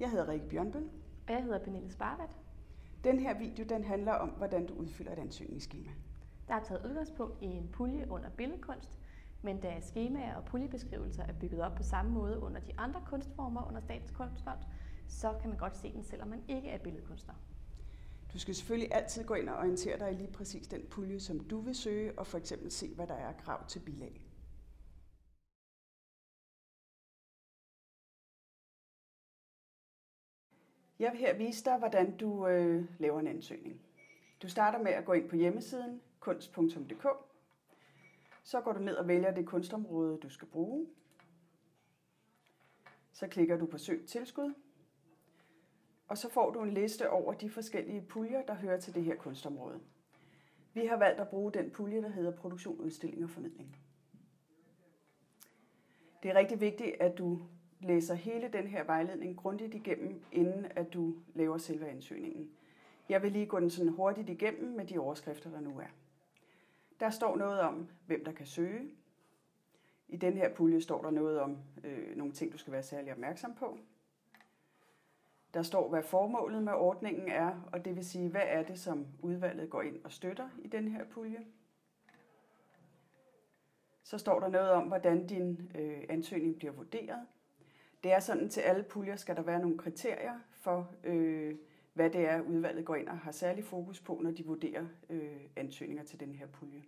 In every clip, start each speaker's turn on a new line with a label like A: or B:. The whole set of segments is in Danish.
A: Jeg hedder Rikke Bjørnbøl.
B: Og jeg hedder Pernille Sparvat.
A: Den her video den handler om, hvordan du udfylder et ansøgningsskema.
B: Der er taget udgangspunkt i en pulje under billedkunst, men da skemaer og puljebeskrivelser er bygget op på samme måde under de andre kunstformer under Statens Kunstfond, så kan man godt se den, selvom man ikke er billedkunstner.
A: Du skal selvfølgelig altid gå ind og orientere dig i lige præcis den pulje, som du vil søge, og for eksempel se, hvad der er krav til bilag. Jeg vil her vise dig, hvordan du øh, laver en ansøgning. Du starter med at gå ind på hjemmesiden kunst.dk. Så går du ned og vælger det kunstområde, du skal bruge. Så klikker du på Søg tilskud. Og så får du en liste over de forskellige puljer, der hører til det her kunstområde. Vi har valgt at bruge den pulje, der hedder Produktion, Udstilling og Formidling. Det er rigtig vigtigt, at du læser hele den her vejledning grundigt igennem, inden at du laver selve ansøgningen. Jeg vil lige gå den sådan hurtigt igennem med de overskrifter, der nu er. Der står noget om, hvem der kan søge. I den her pulje står der noget om øh, nogle ting, du skal være særlig opmærksom på. Der står, hvad formålet med ordningen er, og det vil sige, hvad er det, som udvalget går ind og støtter i den her pulje. Så står der noget om, hvordan din øh, ansøgning bliver vurderet. Det er sådan, til alle puljer skal der være nogle kriterier for, øh, hvad det er, udvalget går ind og har særlig fokus på, når de vurderer øh, ansøgninger til den her pulje.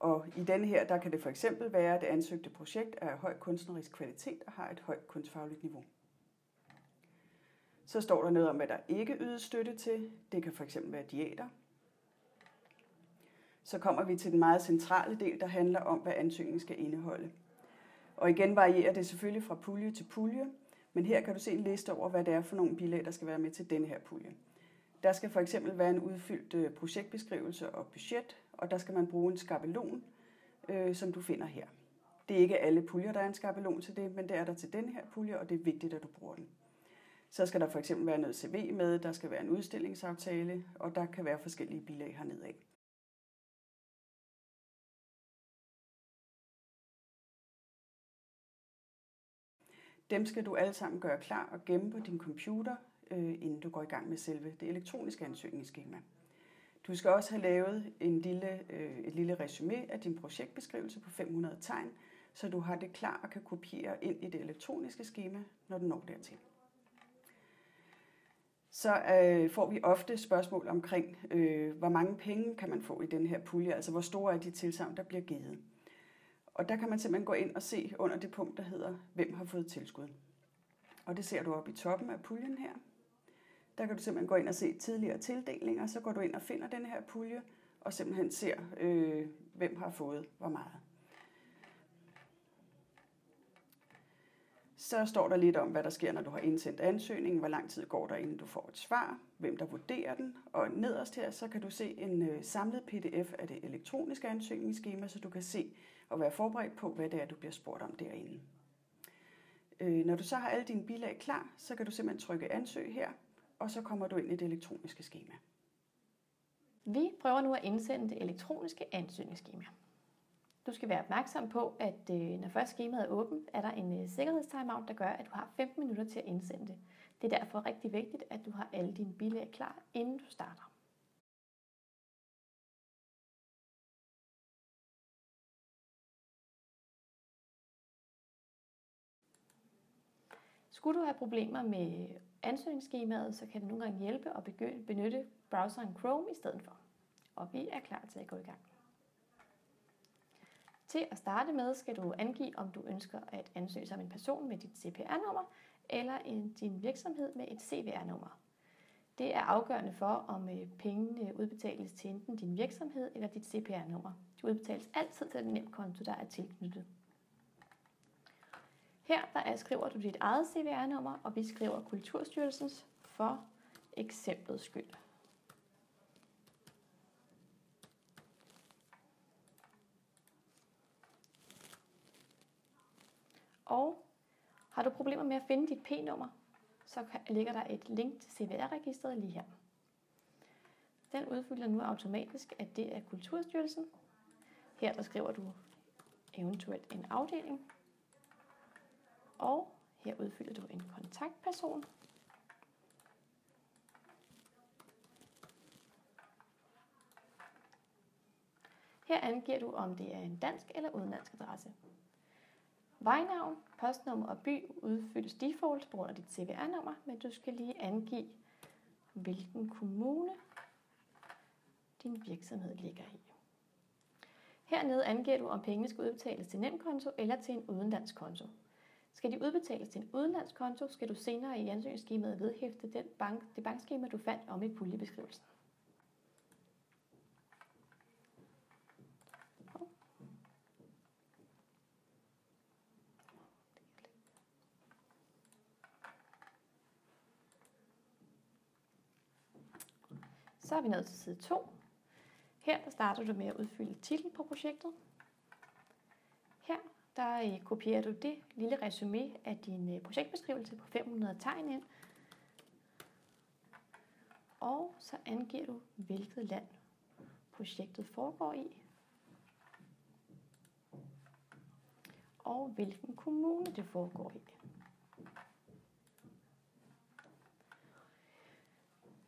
A: Og i denne her, der kan det for eksempel være, at det ansøgte projekt er af høj kunstnerisk kvalitet og har et højt kunstfagligt niveau. Så står der noget om, hvad der ikke ydes støtte til. Det kan for eksempel være diæter. Så kommer vi til den meget centrale del, der handler om, hvad ansøgningen skal indeholde. Og igen varierer det selvfølgelig fra pulje til pulje, men her kan du se en liste over, hvad det er for nogle bilag, der skal være med til denne her pulje. Der skal for eksempel være en udfyldt øh, projektbeskrivelse og budget, og der skal man bruge en skabelon, øh, som du finder her. Det er ikke alle puljer, der er en skabelon til det, men det er der til den her pulje, og det er vigtigt, at du bruger den. Så skal der for eksempel være noget CV med, der skal være en udstillingsaftale, og der kan være forskellige bilag hernede af. Dem skal du alle sammen gøre klar og gemme på din computer, øh, inden du går i gang med selve det elektroniske ansøgningsskema. Du skal også have lavet en lille, øh, et lille resume af din projektbeskrivelse på 500 tegn, så du har det klar og kan kopiere ind i det elektroniske skema, når du når dertil. Så øh, får vi ofte spørgsmål omkring, øh, hvor mange penge kan man få i den her pulje, altså hvor store er de tilsavn, der bliver givet. Og der kan man simpelthen gå ind og se under det punkt, der hedder, hvem har fået tilskud. Og det ser du oppe i toppen af puljen her. Der kan du simpelthen gå ind og se tidligere tildelinger, så går du ind og finder den her pulje, og simpelthen ser, øh, hvem har fået hvor meget. Så står der lidt om, hvad der sker, når du har indsendt ansøgningen, hvor lang tid går der, inden du får et svar, hvem der vurderer den. Og nederst her, så kan du se en øh, samlet pdf af det elektroniske ansøgningsskema, så du kan se og være forberedt på, hvad det er, du bliver spurgt om derinde. Øh, når du så har alle dine bilag klar, så kan du simpelthen trykke ansøg her, og så kommer du ind i det elektroniske skema.
B: Vi prøver nu at indsende det elektroniske ansøgningsskema. Du skal være opmærksom på, at øh, når først skemaet er åbent, er der en øh, sikkerhedstimeout, der gør, at du har 15 minutter til at indsende det. Det er derfor rigtig vigtigt, at du har alle dine bilag klar, inden du starter. Skulle du have problemer med ansøgningsskemaet, så kan det nogle gange hjælpe at benytte browseren Chrome i stedet for. Og vi er klar til at gå i gang. Til at starte med skal du angive, om du ønsker at ansøge som en person med dit CPR-nummer eller en, din virksomhed med et CVR-nummer. Det er afgørende for, om øh, pengene udbetales til enten din virksomhed eller dit CPR-nummer. De udbetales altid til den nemkonto, der er tilknyttet. Her der er, skriver du dit eget CVR-nummer, og vi skriver Kulturstyrelsens for eksemplets skyld. Og har du problemer med at finde dit P-nummer, så ligger der et link til CVR-registret lige her. Den udfylder nu automatisk, at det er Kulturstyrelsen. Her der skriver du eventuelt en afdeling. Og Her udfylder du en kontaktperson. Her angiver du, om det er en dansk eller udenlandsk adresse. Vejnavn, postnummer og by udfyldes default på grund af dit CVR-nummer, men du skal lige angive, hvilken kommune din virksomhed ligger i. Hernede angiver du, om pengene skal udbetales til nemkonto eller til en udenlandsk konto. Skal de udbetales til en udenlandsk konto, skal du senere i ansøgningsskemaet vedhæfte den bank, det bankskema, du fandt om i puljebeskrivelsen. Så er vi nået til side 2. Her der starter du med at udfylde titlen på projektet. Her der øh, kopierer du det lille resume af din øh, projektbeskrivelse på 500 tegn ind. Og så angiver du, hvilket land projektet foregår i. Og hvilken kommune det foregår i.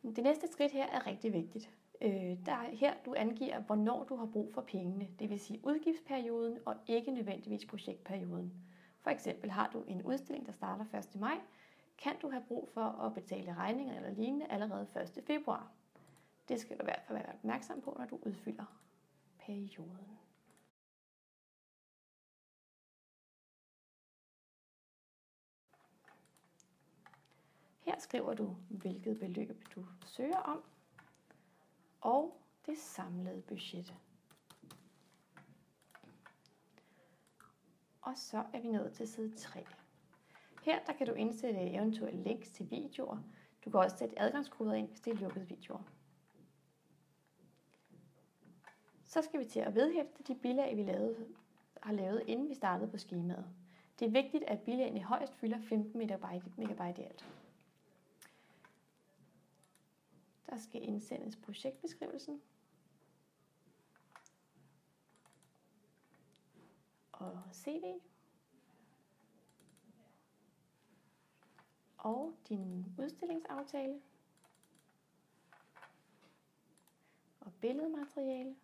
B: Det næste skridt her er rigtig vigtigt. Øh, der er her, du angiver, hvornår du har brug for pengene, det vil sige udgiftsperioden og ikke nødvendigvis projektperioden. For eksempel har du en udstilling, der starter 1. maj, kan du have brug for at betale regninger eller lignende allerede 1. februar. Det skal du i hvert fald være opmærksom på, når du udfylder perioden. Her skriver du, hvilket beløb du søger om, og det samlede budget. Og så er vi nået til side 3. Her der kan du indsætte eventuelle links til videoer. Du kan også sætte adgangskoder ind, hvis det er lukkede videoer. Så skal vi til at vedhæfte de bilag, vi lavede, har lavet, inden vi startede på skemaet. Det er vigtigt, at bilagene højst fylder 15 megabyte, megabyte i alt. Der skal indsendes projektbeskrivelsen. Og CV. Og din udstillingsaftale. Og billedmateriale.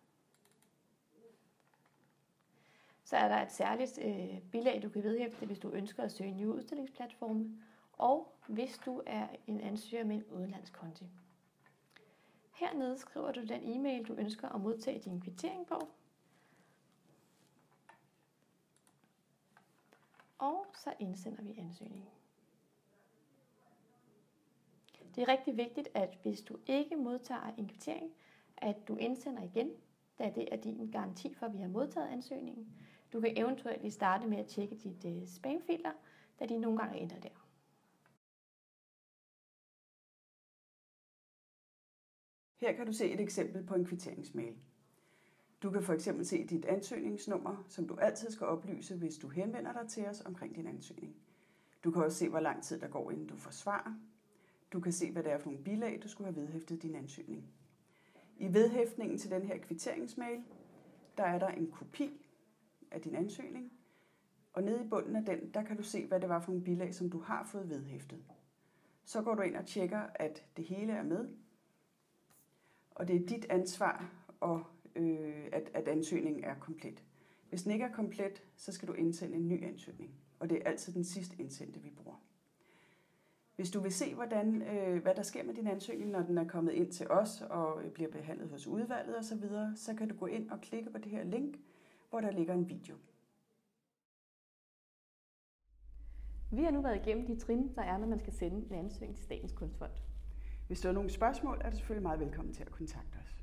B: Så er der et særligt øh, bilag, du kan vedhæfte, hvis du ønsker at søge nye udstillingsplatforme, og hvis du er en ansøger med en udenlandskonti. Hernede skriver du den e-mail, du ønsker at modtage din kvittering på. Og så indsender vi ansøgningen. Det er rigtig vigtigt, at hvis du ikke modtager en kvittering, at du indsender igen, da det er din garanti for, at vi har modtaget ansøgningen. Du kan eventuelt starte med at tjekke dit øh, spamfilter, da de nogle gange ender der.
A: Her kan du se et eksempel på en kvitteringsmail. Du kan for eksempel se dit ansøgningsnummer, som du altid skal oplyse, hvis du henvender dig til os omkring din ansøgning. Du kan også se, hvor lang tid der går, inden du får svar. Du kan se, hvad det er for nogle bilag, du skulle have vedhæftet din ansøgning. I vedhæftningen til den her kvitteringsmail, der er der en kopi af din ansøgning, og nede i bunden af den, der kan du se, hvad det var for nogle bilag, som du har fået vedhæftet. Så går du ind og tjekker, at det hele er med, og det er dit ansvar, og, øh, at, at ansøgningen er komplet. Hvis den ikke er komplet, så skal du indsende en ny ansøgning, og det er altid den sidste indsendte, vi bruger. Hvis du vil se, hvordan, øh, hvad der sker med din ansøgning, når den er kommet ind til os og bliver behandlet hos udvalget osv., så, videre, så kan du gå ind og klikke på det her link, hvor der ligger en video.
B: Vi har nu været igennem de trin, der er, når man skal sende en ansøgning til Statens Kunstfond.
A: Hvis du har nogle spørgsmål, er du selvfølgelig meget velkommen til at kontakte os.